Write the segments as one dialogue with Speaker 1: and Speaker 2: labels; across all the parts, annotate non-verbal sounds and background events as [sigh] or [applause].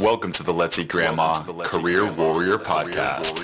Speaker 1: Welcome to the Let's Eat Grandma Career Warrior Podcast.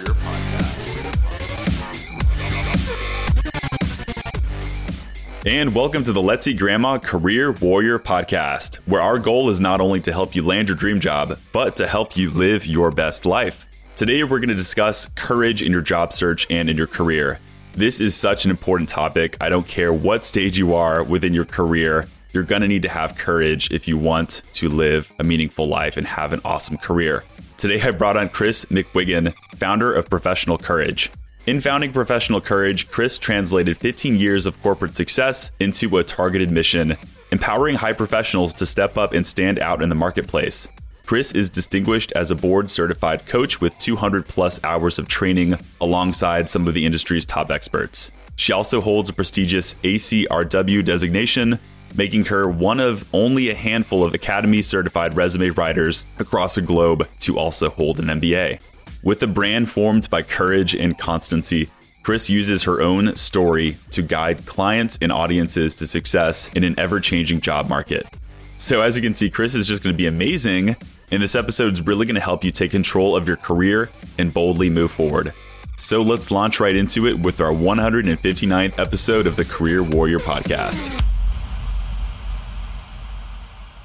Speaker 2: And welcome to the Let's Eat Grandma Career Warrior Podcast, where our goal is not only to help you land your dream job, but to help you live your best life. Today, we're going to discuss courage in your job search and in your career. This is such an important topic. I don't care what stage you are within your career you're going to need to have courage if you want to live a meaningful life and have an awesome career. Today, I brought on Chris McWiggin, founder of Professional Courage. In founding Professional Courage, Chris translated 15 years of corporate success into a targeted mission, empowering high professionals to step up and stand out in the marketplace. Chris is distinguished as a board certified coach with 200 plus hours of training alongside some of the industry's top experts. She also holds a prestigious ACRW designation, making her one of only a handful of Academy certified resume writers across the globe to also hold an MBA. With a brand formed by courage and constancy, Chris uses her own story to guide clients and audiences to success in an ever changing job market. So, as you can see, Chris is just going to be amazing, and this episode is really going to help you take control of your career and boldly move forward. So, let's launch right into it with our 159th episode of the Career Warrior Podcast.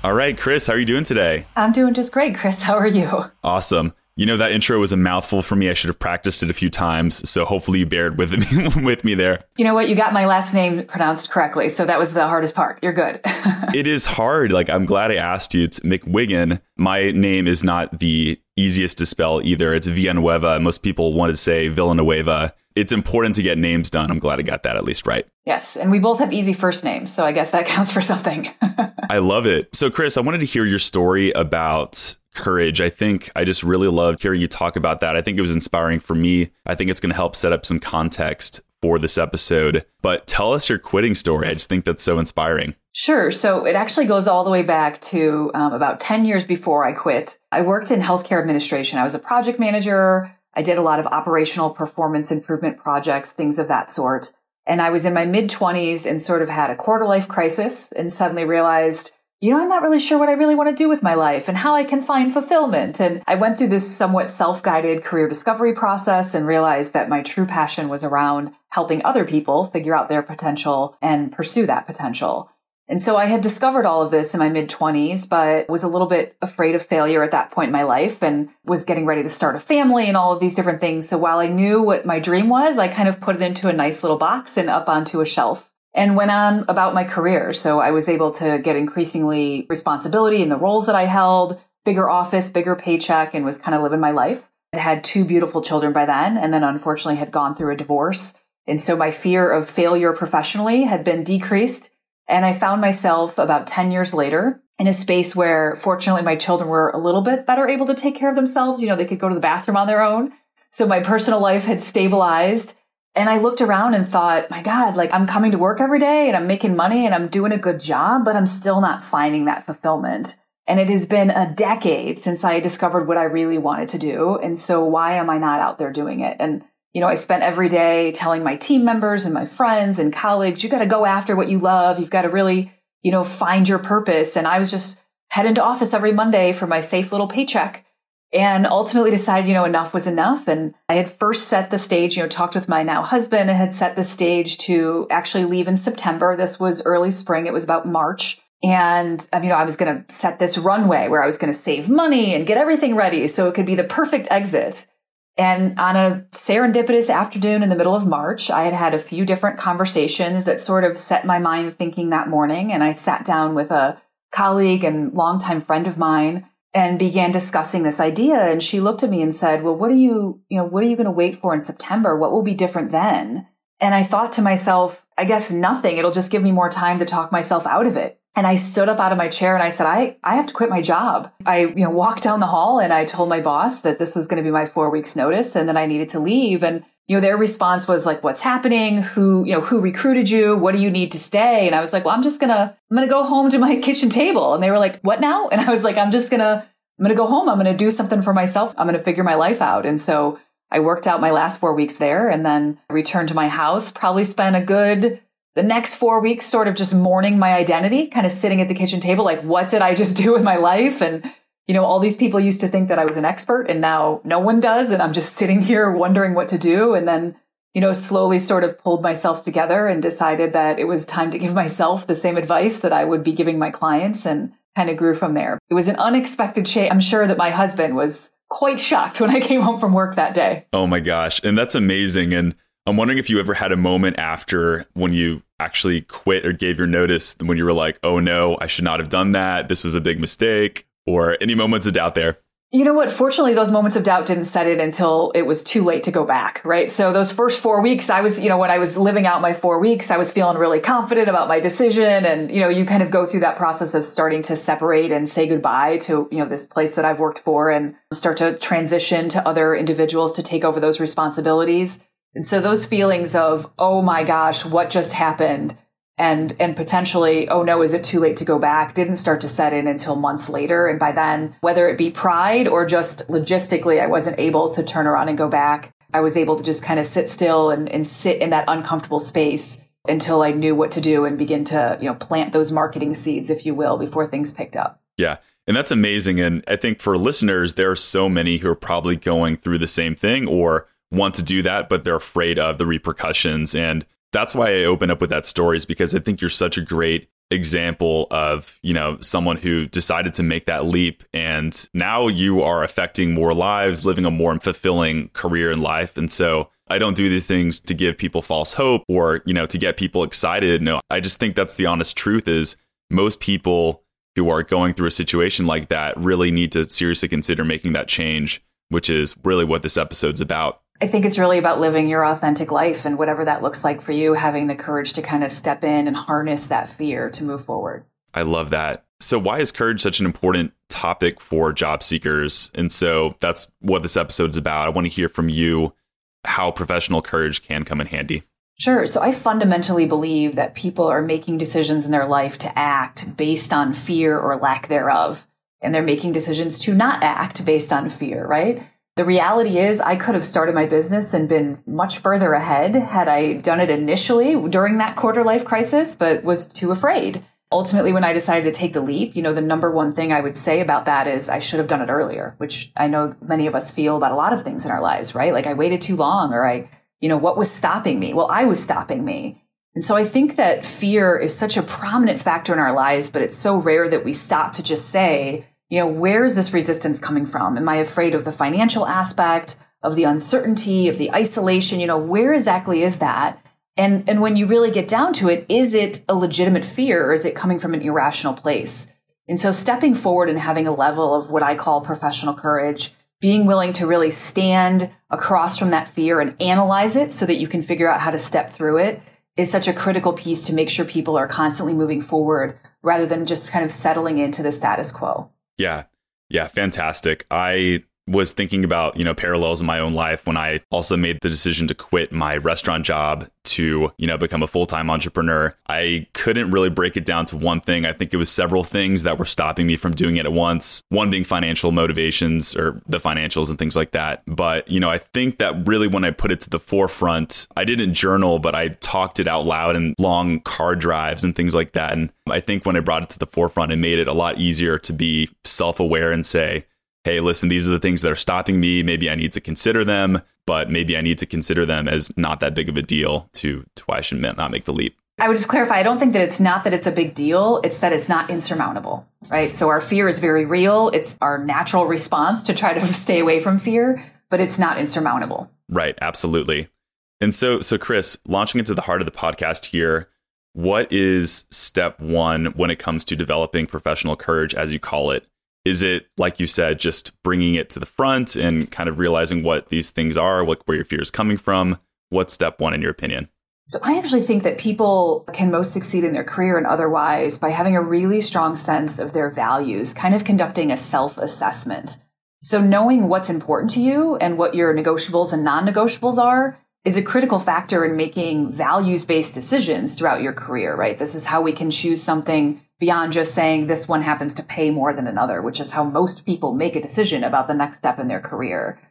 Speaker 2: All right, Chris, how are you doing today?
Speaker 3: I'm doing just great, Chris. How are you?
Speaker 2: Awesome. You know that intro was a mouthful for me. I should have practiced it a few times, so hopefully you bared with me [laughs] with me there.
Speaker 3: You know what? You got my last name pronounced correctly, so that was the hardest part. You're good. [laughs]
Speaker 2: it is hard. Like I'm glad I asked you. It's McWiggin. My name is not the easiest to spell either. It's Villanueva. Most people want to say Villanueva. It's important to get names done. I'm glad I got that at least right.
Speaker 3: Yes, and we both have easy first names, so I guess that [laughs] counts for something. [laughs]
Speaker 2: I love it. So, Chris, I wanted to hear your story about courage. I think I just really loved hearing you talk about that. I think it was inspiring for me. I think it's going to help set up some context for this episode. But tell us your quitting story. I just think that's so inspiring.
Speaker 3: Sure. So it actually goes all the way back to um, about 10 years before I quit. I worked in healthcare administration. I was a project manager. I did a lot of operational performance improvement projects, things of that sort. And I was in my mid 20s and sort of had a quarter life crisis and suddenly realized, you know, I'm not really sure what I really want to do with my life and how I can find fulfillment. And I went through this somewhat self guided career discovery process and realized that my true passion was around helping other people figure out their potential and pursue that potential. And so I had discovered all of this in my mid 20s, but was a little bit afraid of failure at that point in my life and was getting ready to start a family and all of these different things. So while I knew what my dream was, I kind of put it into a nice little box and up onto a shelf and went on about my career. So I was able to get increasingly responsibility in the roles that I held, bigger office, bigger paycheck, and was kind of living my life. I had two beautiful children by then, and then unfortunately had gone through a divorce. And so my fear of failure professionally had been decreased and I found myself about 10 years later in a space where fortunately my children were a little bit better able to take care of themselves. You know, they could go to the bathroom on their own. So my personal life had stabilized. And I looked around and thought, my God, like I'm coming to work every day and I'm making money and I'm doing a good job, but I'm still not finding that fulfillment. And it has been a decade since I discovered what I really wanted to do. And so why am I not out there doing it? And you know, I spent every day telling my team members and my friends and colleagues, you got to go after what you love. You've got to really, you know, find your purpose. And I was just heading to office every Monday for my safe little paycheck and ultimately decided, you know, enough was enough. And I had first set the stage, you know, talked with my now husband and had set the stage to actually leave in September. This was early spring. It was about March. And, um, you know, I was going to set this runway where I was going to save money and get everything ready so it could be the perfect exit. And on a serendipitous afternoon in the middle of March, I had had a few different conversations that sort of set my mind thinking that morning. And I sat down with a colleague and longtime friend of mine and began discussing this idea. And she looked at me and said, well, what are you, you know, what are you going to wait for in September? What will be different then? And I thought to myself, I guess nothing. It'll just give me more time to talk myself out of it. And I stood up out of my chair and I said, I, I have to quit my job. I, you know, walked down the hall and I told my boss that this was going to be my four weeks notice and that I needed to leave. And, you know, their response was like, what's happening? Who, you know, who recruited you? What do you need to stay? And I was like, well, I'm just going to, I'm going to go home to my [laughs] kitchen table. And they were like, what now? And I was like, I'm just going to, I'm going to go home. I'm going to do something for myself. I'm going to figure my life out. And so I worked out my last four weeks there and then returned to my house, probably spent a good the next four weeks sort of just mourning my identity, kind of sitting at the kitchen table, like, what did I just [laughs] do with my life? And, you know, all these people used to think that I was an expert and now no one does. And I'm just [laughs] sitting here wondering what to do. And then, you know, slowly sort of pulled myself together and decided that it was time to give [laughs] myself the same advice that I would be giving my clients and kind of grew from there. It was an unexpected change. I'm sure that my husband was quite shocked when I came home from work that day.
Speaker 2: Oh my gosh. And that's amazing. And I'm wondering if you ever had a moment after when you actually quit or gave your notice when you were like, oh no, I should not have done that. This was a big mistake, or any moments of doubt there.
Speaker 3: You know what? Fortunately, those moments of doubt didn't set in until it was too late to go back, right? So those first four weeks, I was, you know, when I was living out my four weeks, I was feeling really confident about my decision. And, you know, you kind of go through that process of starting to separate and say goodbye to, you know, this place that I've worked for and start to transition to other individuals to take over those responsibilities. And so those feelings of, oh my gosh, what just happened? And, and potentially, oh no, is it too late to go back? Didn't start to set in until months later. And by then, whether it be pride or just logistically, I wasn't able to turn around and go back. I was able to just kind of sit still and, and sit in that uncomfortable space until I knew what to do and begin to, you know, plant those marketing seeds, if you will, before things picked up.
Speaker 2: Yeah. And that's amazing. And I think for listeners, there are so many who are probably going through the same thing or want to do that, but they're afraid of the repercussions. And that's why I open up with that story is because I think you're such a great example of, you know, someone who decided to make that leap and now you are affecting more lives, living a more fulfilling career in life. And so I don't do these things to give people false hope or, you know, to get people excited. No, I just think that's the honest truth is most people who are going through a situation like that really need to seriously consider making that change, which is really what this episode's about.
Speaker 3: I think it's really about living your authentic life and whatever that looks like for you, having the courage to kind of step in and harness that fear to move forward.
Speaker 2: I love that. So, why is courage such an important topic for job seekers? And so that's what this episode's about. I want to hear from you how professional courage can come in handy.
Speaker 3: Sure. So I fundamentally believe that people are making decisions in their life to act based on fear or lack thereof. And they're making decisions to not act based on fear, right? The reality is, I could have started my business and been much further ahead had I done it initially during that quarter life crisis, but was too afraid. Ultimately, when I decided to take the leap, you know, the number one thing I would say about that is I should have done it earlier, which I know many of us feel about a lot of things in our lives, right? Like I waited too long or I, you know, what was stopping me? Well, I was stopping me. And so I think that fear is such a prominent factor in our lives, but it's so rare that we stop to just say, you know, where is this resistance coming from? Am I afraid of the financial aspect, of the uncertainty, of the isolation? You know, where exactly is that? And, and when you really get down to it, is it a legitimate fear or is it coming from an irrational place? And so stepping forward and having a level of what I call professional courage, being willing to really stand across from that fear and analyze it so that you can figure out how to step through it is such a critical piece to make sure people are constantly moving forward rather than just kind of settling into the status quo.
Speaker 2: Yeah. Yeah. Fantastic. I was thinking about, you know, parallels in my own life when I also made the decision to quit my restaurant job to, you know, become a full-time entrepreneur. I couldn't really break it down to one thing. I think it was several things that were stopping me from doing it at once. One being financial motivations or the financials and things like that. But, you know, I think that really when I put it to the forefront, I didn't journal, but I talked it out loud in long car drives and things like that. And I think when I brought it to the forefront, it made it a lot easier to be self-aware and say, hey, listen, these are the things that are stopping me. Maybe I need to consider them, but maybe I need to consider them as not that big of a deal to, to why I should not make the leap.
Speaker 3: I would just clarify I don't think that it's not that it's a big deal, it's that it's not insurmountable, right? So our fear is very real. It's our natural response to try to [laughs] stay away from fear, but it's not insurmountable.
Speaker 2: Right, absolutely. And so so Chris, launching into the heart of the podcast here, what is step 1 when it comes to developing professional courage as you call it? Is it, like you said, just bringing it to the front and kind of realizing what these things are, where your fear is coming from? What's step one in your opinion?
Speaker 3: So I actually think that people can most succeed in their career and otherwise by having a really strong sense of their values, kind of conducting a self assessment. So knowing what's important to you and what your negotiables and non negotiables are is a critical factor in making values based decisions throughout your career, right? This is how we can choose something beyond just saying this one happens to pay more than another, which is how most people make a decision about the next step in their career.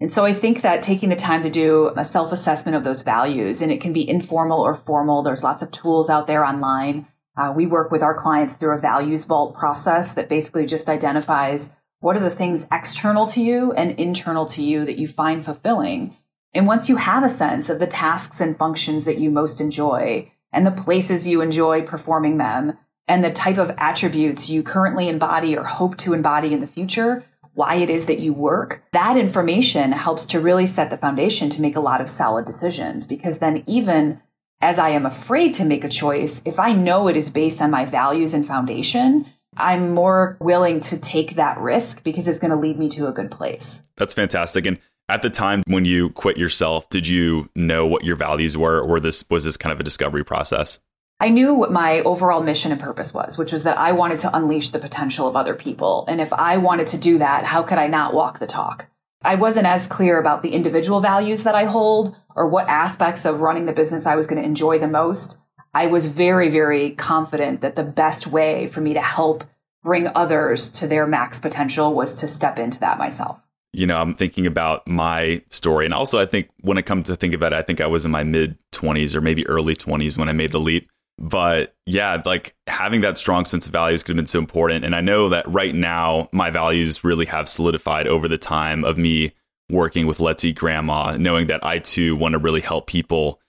Speaker 3: And so I think that taking the time to do a self assessment of those values, and it can be informal or formal, there's lots of tools out there online. Uh, we work with our clients through a values vault process that basically just identifies What are the things external to you and internal to you that you find fulfilling? And once you have a sense of the tasks and functions that you most enjoy and the places you enjoy performing them and the type of attributes you currently embody or hope to embody in the future, why it is that you work, that information helps to really set the foundation to make a lot of solid decisions. Because then, even as I am afraid to make a choice, if I know it is based on my values and foundation, I'm more willing to take that risk because it's going to lead me to a good place.
Speaker 2: That's fantastic. And at the time when you quit yourself, did you know what your values were, or this was this kind of a discovery process?
Speaker 3: I knew what my overall mission and purpose was, which was that I wanted to unleash the potential of other people. And if I wanted to do that, how could I not walk the talk? I wasn't as clear about the individual values that I hold or what aspects of running the business I was going to enjoy the most. I was very, very confident that the best way for me to help bring others to their max potential was to step into that myself.
Speaker 2: You know, I'm thinking about my story. And also, I think when it comes to think about it, I think I was in my mid 20s or maybe early 20s when I made the leap. But yeah, like having that strong sense of values could have been so important. And I know that right now, my values really have solidified over the time of me working with Let's Eat Grandma, knowing that I too want to really help people,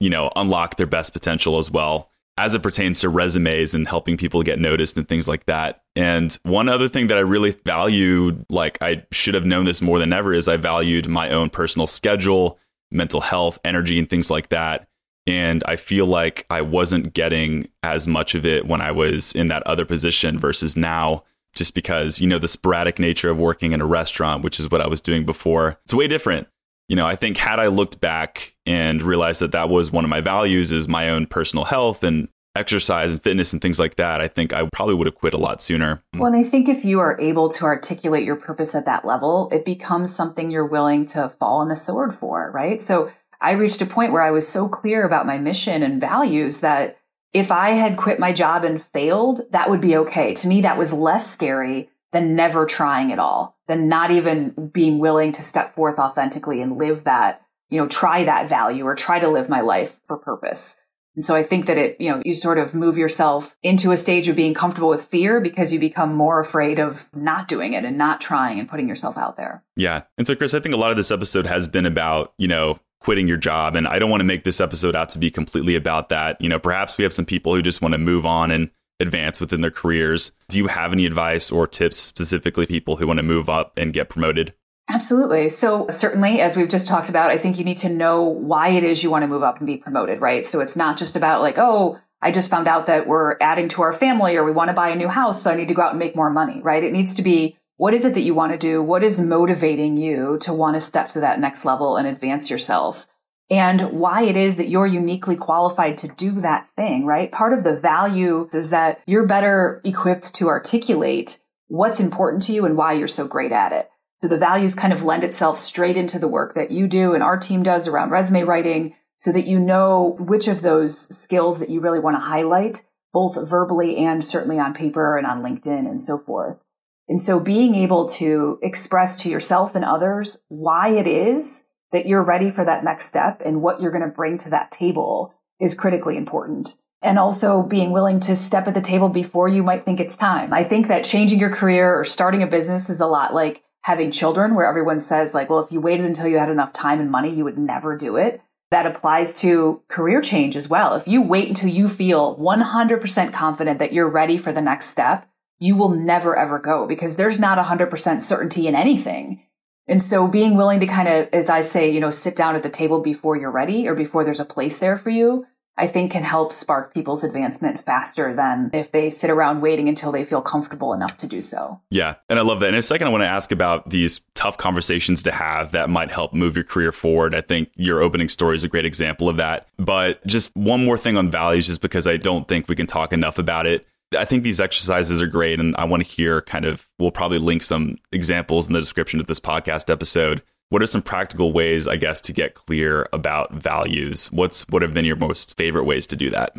Speaker 2: you know, unlock their best potential as well as it pertains to resumes and helping people get noticed and things like that. And one other thing that I really valued, like I should have known this more than ever, is I valued my own personal schedule, mental health, energy, and things like that. And I feel like I wasn't getting as much of it when I was in that other position versus now, just because, you know, the sporadic nature of working in a restaurant, which is what I was doing before, it's way different. You know, I think had I looked back and realized that that was one of my values is my own personal health and exercise and fitness and things like that, I think I probably would have quit a lot sooner.
Speaker 3: Well, and I think if you are able to articulate your purpose at that level, it becomes something you're willing to fall on the sword for, right? So I reached a point where I was so clear about my mission and values that if I had quit my job and failed, that would be okay. To me, that was less scary than never trying at all, than not even being willing to step forth authentically and live that, you know, try that value or try to live my life for purpose. And so I think that it, you know, you sort of move yourself into a stage of being comfortable with fear because you become more afraid of not doing it and not trying and putting yourself out there.
Speaker 2: Yeah. And so, Chris, I think a lot of this episode has been about, you know, quitting your job. And I don't want to make this episode out to be completely about that. You know, perhaps we have some people who just want to move on and advance within their careers. Do you have any advice or tips specifically people who want to move up and get promoted?
Speaker 3: Absolutely. So, certainly, as we've just talked about, I think you need to know why it is you want to move up and be promoted, right? So, it's not just about like, oh, I just found out that we're adding to our family or we want to buy a new house, so I need to go out and make more money, right? It needs to be what is it that you want to do? What is motivating you to want to step to that next level and advance yourself? And why it is that you're uniquely qualified to do that thing, right? Part of the value is that you're better equipped to articulate what's important to you and why you're so great at it. So the values kind of lend itself straight into the work that you do and our team does around resume writing so that you know which of those skills that you really want to highlight, both verbally and certainly on paper and on LinkedIn and so forth. And so being able to express to yourself and others why it is that you're ready for that next step and what you're going to bring to that table is critically important. And also being willing to step at the table before you might think it's time. I think that changing your career or starting a business is a lot like having children where everyone says like, well, if you waited until you had enough time and money, you would never do it. That applies to career change as well. If you wait until you feel 100% confident that you're ready for the next step, you will never ever go because there's not 100% certainty in anything. And so being willing to kind of, as I say, you know, sit down at the table before you're ready or before there's a place there for you, I think can help spark people's advancement faster than if they sit around waiting until they feel comfortable enough to do so.
Speaker 2: Yeah. And I love that. In a second, I want to ask about these tough conversations to have that might help move your career forward. I think your opening story is a great example of that. But just one more thing on values, just because I don't think we can talk enough about it. I think these exercises are great, and I want to hear kind of, we'll probably link some examples in the description of this podcast episode. What are some practical ways, I guess, to get clear about values? What's what have been your most favorite ways to do that?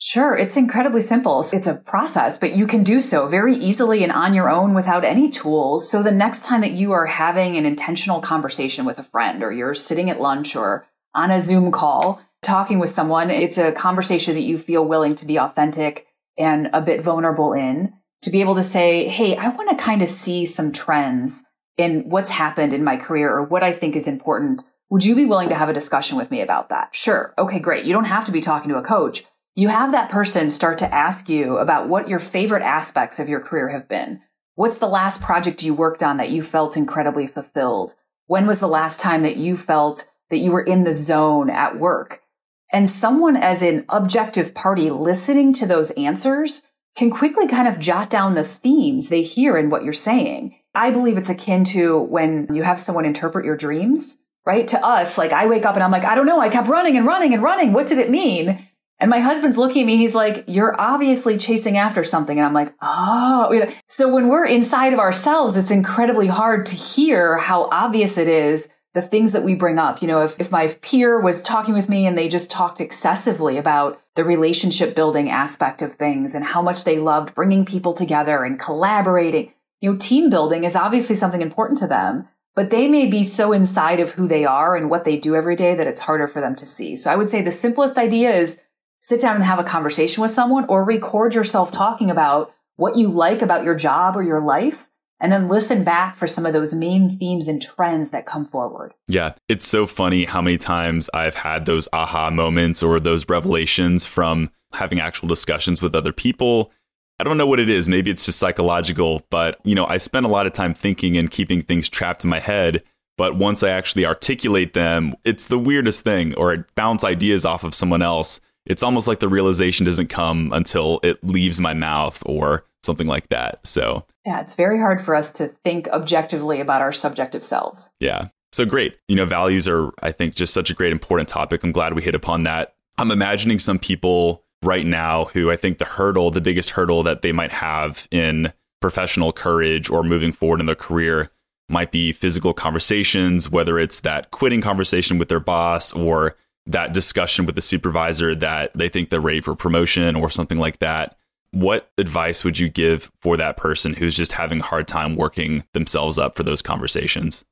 Speaker 3: Sure, it's incredibly simple. It's a process, but you can do so very easily and on your own without any tools. So the next time that you are having an intentional conversation with a friend or you're sitting at lunch or on a Zoom call talking with someone, it's a conversation that you feel willing to be authentic and a bit vulnerable in, to be able to say, Hey, I want to kind of see some trends in what's happened in my career or what I think is important. Would you be willing to have a discussion with me about that? Sure. Okay, great. You don't have to be talking to a coach. You have that person start to ask you about what your favorite aspects of your career have been. What's the last project you worked on that you felt incredibly fulfilled? When was the last time that you felt that you were in the zone at work? And someone as an objective party listening to those answers can quickly kind of jot down the themes they hear in what you're saying. I believe it's akin to when you have someone interpret your dreams, right? To us, like I wake up and I'm like, I don't know. I kept running and running and running. What did it mean? And my husband's looking at me. He's like, you're obviously chasing after something. And I'm like, oh, so when we're inside of ourselves, it's incredibly hard to hear how obvious it is the things that we bring up. You know, if, if my peer was talking with me and they just talked excessively about the relationship building aspect of things and how much they loved bringing people together and collaborating, you know, team building is obviously something important to them, but they may be so inside of who they are and what they do every day that it's harder for them to see. So I would say the simplest idea is sit down and have a conversation with someone or record yourself talking about what you like about your job or your life and then listen back for some of those main themes and trends that come forward.
Speaker 2: Yeah, it's so funny how many times I've had those aha moments or those revelations from having actual discussions with other people. I don't know what it is. Maybe it's just psychological, but you know, I spend a lot of time thinking and keeping things trapped in my head. But once I actually articulate them, it's the weirdest thing, or I bounce ideas off of someone else. It's almost like the realization doesn't come until it leaves my mouth or something like that. So
Speaker 3: yeah, it's very hard for us to think objectively about our subjective selves.
Speaker 2: Yeah. So great. You know, values are, I think, just such a great, important topic. I'm glad we hit upon that. I'm imagining some people right now who I think the hurdle, the biggest hurdle that they might have in professional courage or moving forward in their career might be physical conversations, whether it's that quitting conversation with their boss or that discussion with the supervisor that they think they're ready for promotion or something like that what advice would you give for that person who's just having a hard time working themselves up for those conversations?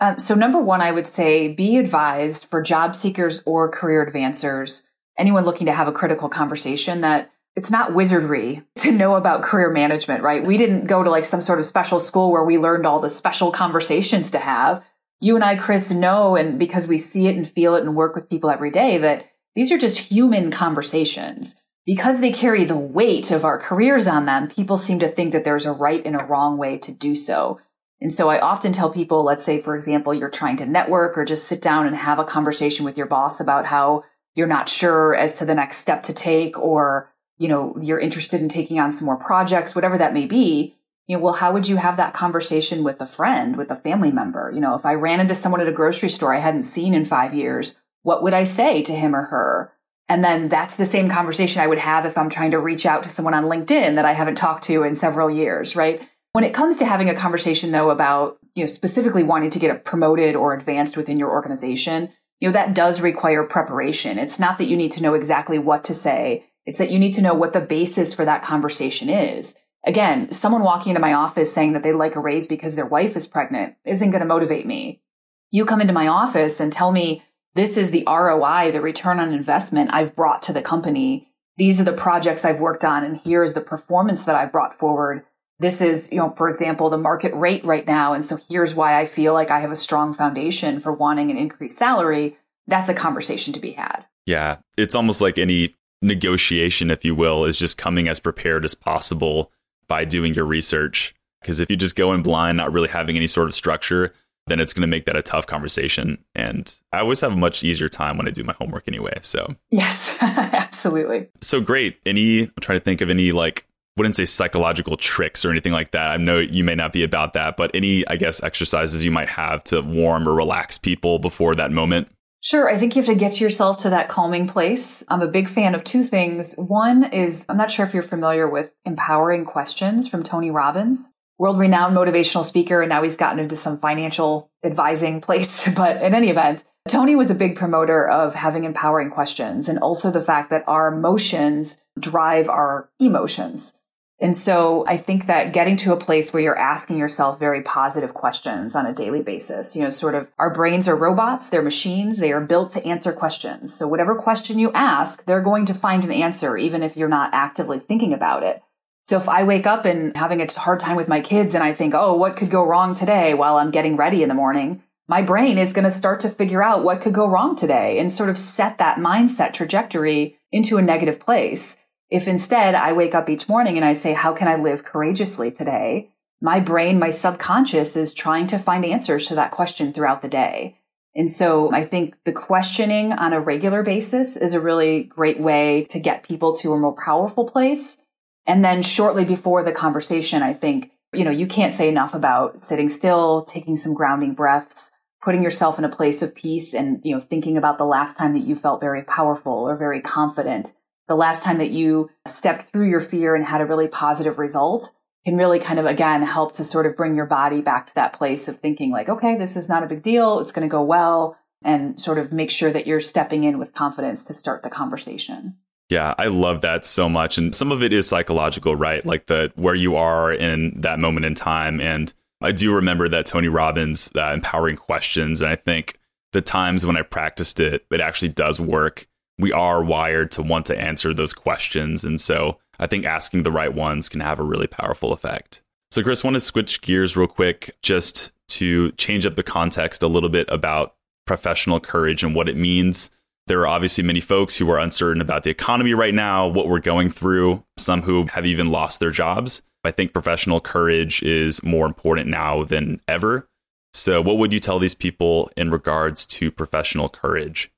Speaker 3: Um, so, number one, I would say be advised for job seekers or career advancers, anyone looking to have a critical conversation, that it's not wizardry [laughs] to know about career management, right? We didn't go to like some sort of special school where we learned all the special conversations to have. You and I, Chris, know, and because we see it and feel it and work with people every day, that these are just human conversations because they carry the weight of our careers on them, people seem to think that there's a right and a wrong way to do so. And so I often tell people, let's say, for example, you're trying to network or just sit down and have a conversation with your boss about how you're not sure as to the next step to take, or, you know, you're interested in taking on some more projects, whatever that may be. You know, well, how would you have that conversation with a friend, with a family member? You know, if I ran into someone at a grocery store I hadn't seen in five years, what would I say to him or her? And then that's the same conversation I would have if I'm trying to reach out to someone on LinkedIn that I haven't talked to in several years, right? When it comes to having a conversation though about, you know, specifically wanting to get promoted or advanced within your organization, you know, that does require preparation. It's not that you need to know exactly what to say. It's that you need to know what the basis for that conversation is. Again, someone walking into my office saying that they like a raise because their wife is pregnant isn't going to motivate me. You come into my office and tell me this is the ROI, the return on investment I've brought to the company. These are the projects I've worked on and here's the performance that I've brought forward. This is, you know, for example, the market rate right now. And so here's why I feel like I have a strong foundation for wanting an increased salary. That's a conversation to be had.
Speaker 2: Yeah. It's almost like any negotiation, if you will, is just coming as prepared as possible by doing your research. Because if you just go in blind, not really having any sort of structure, then it's going to make that a tough conversation. And I always have a much easier time when I do my homework anyway. So,
Speaker 3: yes, [laughs] absolutely.
Speaker 2: So great. Any, I'm trying to think of any like, wouldn't say psychological tricks or anything like that. I know you may not be about that, but any, I guess, exercises you might have to warm or relax people before that moment?
Speaker 3: Sure. I think you have to get yourself to that calming place. I'm a big fan of two things. One is, I'm not sure if you're familiar with empowering questions from Tony Robbins world renowned motivational speaker, and now he's gotten into some financial advising place. [laughs] But in any event, Tony was a big promoter of having empowering questions and also the fact that our emotions drive our emotions. And so I think that getting to a place where you're asking yourself very positive questions on a daily basis, you know, sort of our brains are robots, they're machines, they are built to answer questions. So whatever question you ask, they're going to find an answer, even if you're not actively thinking about it. So if I wake up and having a hard time with my kids and I think, oh, what could go wrong today while I'm getting ready in the morning? My brain is going to start to figure out what could go wrong today and sort of set that mindset trajectory into a negative place. If instead I wake up each morning and I say, how can I live courageously today? My brain, my subconscious is trying to find answers to that question throughout the day. And so I think the questioning on a regular basis is a really great way to get people to a more powerful place. And then shortly before the conversation, I think, you know, you can't say enough about sitting still, taking some grounding breaths, putting yourself in a place of peace and, you know, thinking about the last time that you felt very powerful or very confident, the last time that you stepped through your fear and had a really positive result can really kind of again help to sort of bring your body back to that place of thinking like, okay, this is not a big deal. It's going to go well and sort of make sure that you're stepping in with confidence to start the conversation.
Speaker 2: Yeah, I love that so much. And some of it is psychological, right? Like the where you are in that moment in time. And I do remember that Tony Robbins, that empowering questions. And I think the times when I practiced it, it actually does work. We are wired to want to answer those questions. And so I think asking the right ones can have a really powerful effect. So, Chris, want to switch gears real quick just to change up the context a little bit about professional courage and what it means. There are obviously many folks who are uncertain about the economy right now, what we're going through, some who have even lost their jobs. I think professional courage is more important now than ever. So, what would you tell these people in regards to professional courage?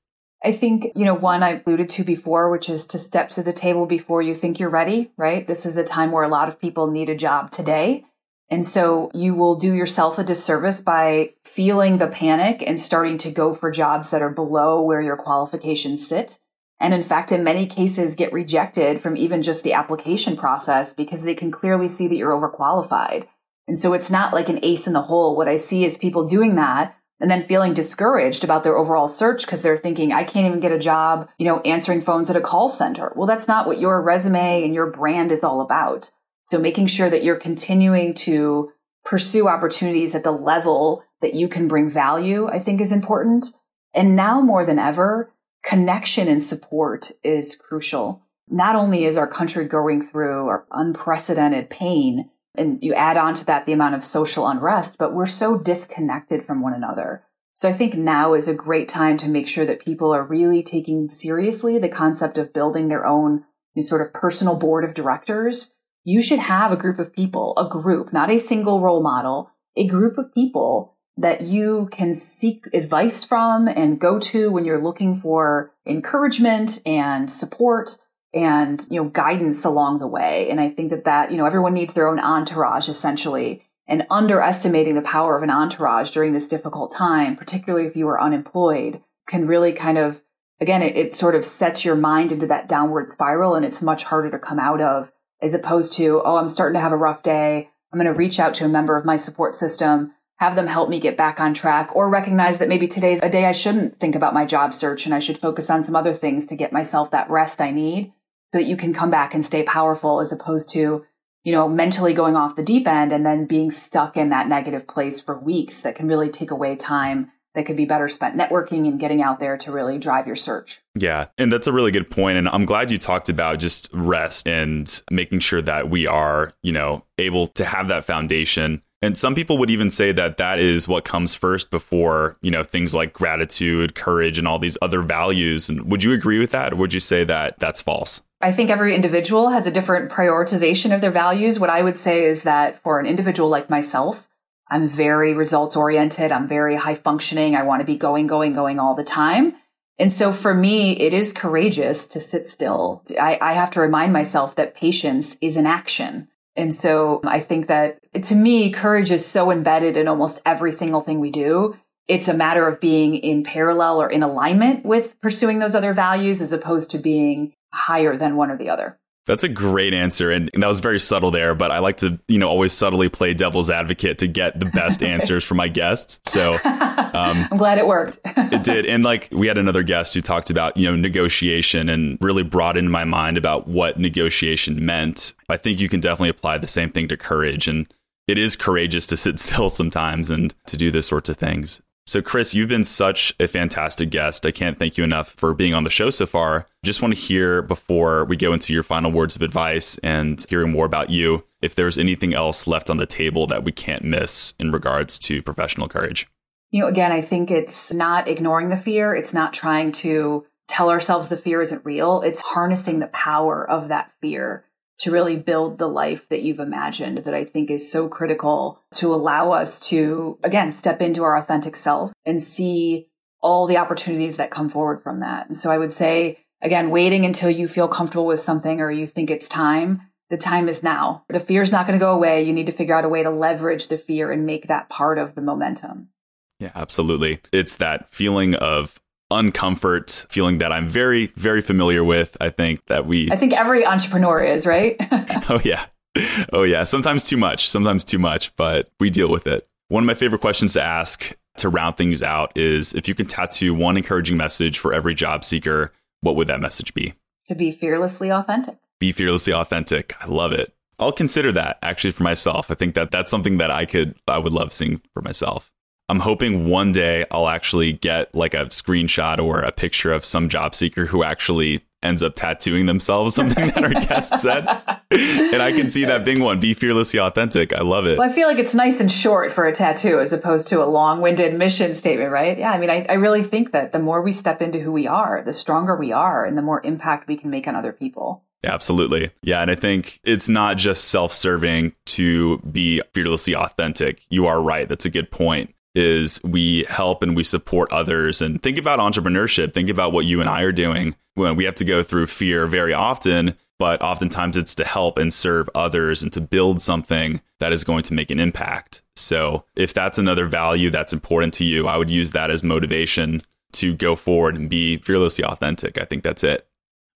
Speaker 3: I think, you know, one I alluded to before, which is to step to the table before you think you're ready, right? This is a time where a lot of people need a job today. And so you will do yourself a disservice by feeling the panic and starting to go for jobs that are below where your qualifications sit. And in fact, in many cases get rejected from even just the application process because they can clearly see that you're overqualified. And so it's not like an ace in the hole. What I see is people doing that and then feeling discouraged about their overall search because they're thinking, I can't even get a job, you know, answering phones at a call center. Well, that's not what your resume and your brand is all about. So making sure that you're continuing to pursue opportunities at the level that you can bring value, I think is important. And now more than ever, connection and support is crucial. Not only is our country going through unprecedented pain, and you add on to that the amount of social unrest, but we're so disconnected from one another. So I think now is a great time to make sure that people are really taking seriously the concept of building their own sort of personal board of directors. You should have a group of people, a group, not a single role model, a group of people that you can seek advice from and go to when you're looking for encouragement and support and, you know, guidance along the way. And I think that that, you know, everyone needs their own entourage essentially. And underestimating the power of an entourage during this difficult time, particularly if you are unemployed, can really kind of, again, it, it sort of sets your mind into that downward spiral and it's much harder to come out of as opposed to, oh, I'm starting to have a rough day. I'm going to reach out to a member of my support system, have them help me get back on track, or recognize that maybe today's a day I shouldn't think about my job search and I should focus on some other things to get myself that rest I need so that you can come back and stay powerful as opposed to, you know, mentally going off the deep end and then being stuck in that negative place for weeks that can really take away time that could be better spent networking and getting out there to really drive your search.
Speaker 2: Yeah. And that's a really good point. And I'm glad you talked about just rest and making sure that we are, you know, able to have that foundation. And some people would even say that that is what comes first before, you know, things like gratitude, courage, and all these other values. And would you agree with that? Or would you say that that's false?
Speaker 3: I think every individual has a different prioritization of their values. What I would say is that for an individual like myself, I'm very results oriented. I'm very high functioning. I want to be going, going, going all the time. And so for me, it is courageous to sit still. I, I have to remind myself that patience is an action. And so I think that to me, courage is so embedded in almost every single thing we do. It's a matter of being in parallel or in alignment with pursuing those other values as opposed to being higher than one or the other.
Speaker 2: That's a great answer. And that was very subtle there, but I like to, you know, always subtly play devil's advocate to get the best [laughs] answers for my guests. So [laughs]
Speaker 3: um, I'm glad it worked. [laughs]
Speaker 2: it did. And like we had another guest who talked about, you know, negotiation and really broadened my mind about what negotiation meant. I think you can definitely apply the same thing to courage. And it is courageous to sit still sometimes and to do this sorts of things. So, Chris, you've been such a fantastic guest. I can't thank you enough for being on the show so far. Just want to hear before we go into your final words of advice and hearing more about you, if there's anything else left on the table that we can't miss in regards to professional courage.
Speaker 3: You know, again, I think it's not ignoring the fear, it's not trying to tell ourselves the fear isn't real, it's harnessing the power of that fear to really build the life that you've imagined that I think is so critical to allow us to, again, step into our authentic self and see all the opportunities that come forward from that. And so I would say, again, waiting until you feel comfortable with something or you think it's time. The time is now. The fear is not going to go away. You need to figure out a way to leverage the fear and make that part of the momentum.
Speaker 2: Yeah, absolutely. It's that feeling of uncomfort, feeling that I'm very, very familiar with. I think that we.
Speaker 3: I think every entrepreneur is, right? [laughs]
Speaker 2: oh, yeah. Oh, yeah. Sometimes too much, sometimes too much, but we deal with it. One of my favorite questions to ask to round things out is if you can tattoo one encouraging message for every job seeker, what would that message be?
Speaker 3: To be fearlessly authentic.
Speaker 2: Be fearlessly authentic. I love it. I'll consider that actually for myself. I think that that's something that I could, I would love seeing for myself. I'm hoping one day I'll actually get like a screenshot or a picture of some job seeker who actually ends up tattooing themselves something that our guest said. [laughs] and I can see that being one. Be fearlessly authentic. I love it.
Speaker 3: Well, I feel like it's nice and short for a tattoo as opposed to a long winded mission statement, right? Yeah. I mean, I, I really think that the more we step into who we are, the stronger we are and the more impact we can make on other people.
Speaker 2: Absolutely. Yeah. And I think it's not just self serving to be fearlessly authentic. You are right. That's a good point is we help and we support others. And think about entrepreneurship. Think about what you and i are doing. When we have to go through fear very often but oftentimes it's to help and serve others and to build something that is going to make an impact. So if that's another value that's important to you i would use that as motivation to go forward and be fearlessly authentic. I think that's it.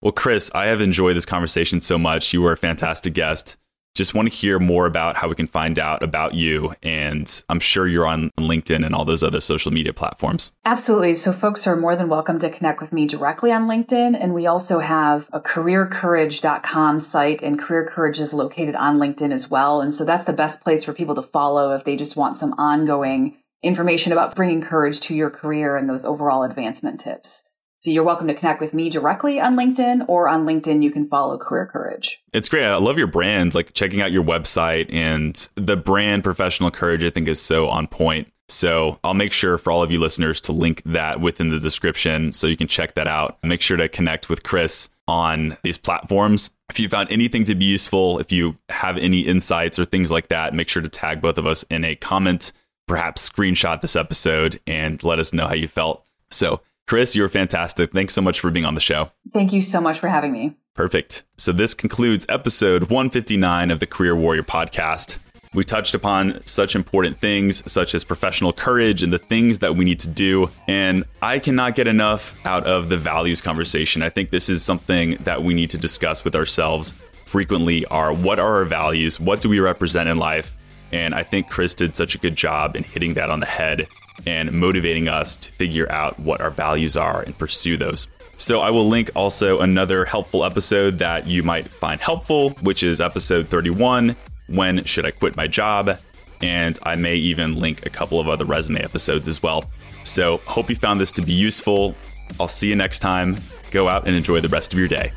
Speaker 2: Well chris i have enjoyed this conversation so much. You were a fantastic guest just want to hear more about how we can find out about you. And I'm sure you're on LinkedIn and all those other social media platforms.
Speaker 3: Absolutely. So, folks are more than welcome to connect with me directly on LinkedIn. And we also have a careercourage.com site, and Career Courage is located on LinkedIn as well. And so, that's the best place for people to follow if they just want some ongoing information about bringing courage to your career and those overall advancement tips. So you're welcome to connect with me directly on LinkedIn or on LinkedIn, you can follow Career Courage.
Speaker 2: It's great. I love your brand, like checking out your website and the brand Professional Courage, I think is so on point. So I'll make sure for all of you listeners to link that within the description so you can check that out. Make sure to connect with Chris on these platforms. If you found anything to be useful, if you have any insights or things like that, make sure to tag both of us in a comment, perhaps screenshot this episode and let us know how you felt. So Chris, you're fantastic. Thanks so much for being on the show.
Speaker 3: Thank you so much for having me.
Speaker 2: Perfect. So, this concludes episode 159 of the Career Warrior podcast. We touched upon such important things, such as professional courage and the things that we need to do. And I cannot get enough out of the values conversation. I think this is something that we need to discuss with ourselves frequently are what are our values? What do we represent in life? And I think Chris did such a good job in hitting that on the head and motivating us to figure out what our values are and pursue those. So I will link also another helpful episode that you might find helpful, which is episode 31 When Should I Quit My Job? And I may even link a couple of other resume episodes as well. So hope you found this to be useful. I'll see you next time. Go out and enjoy the rest of your day.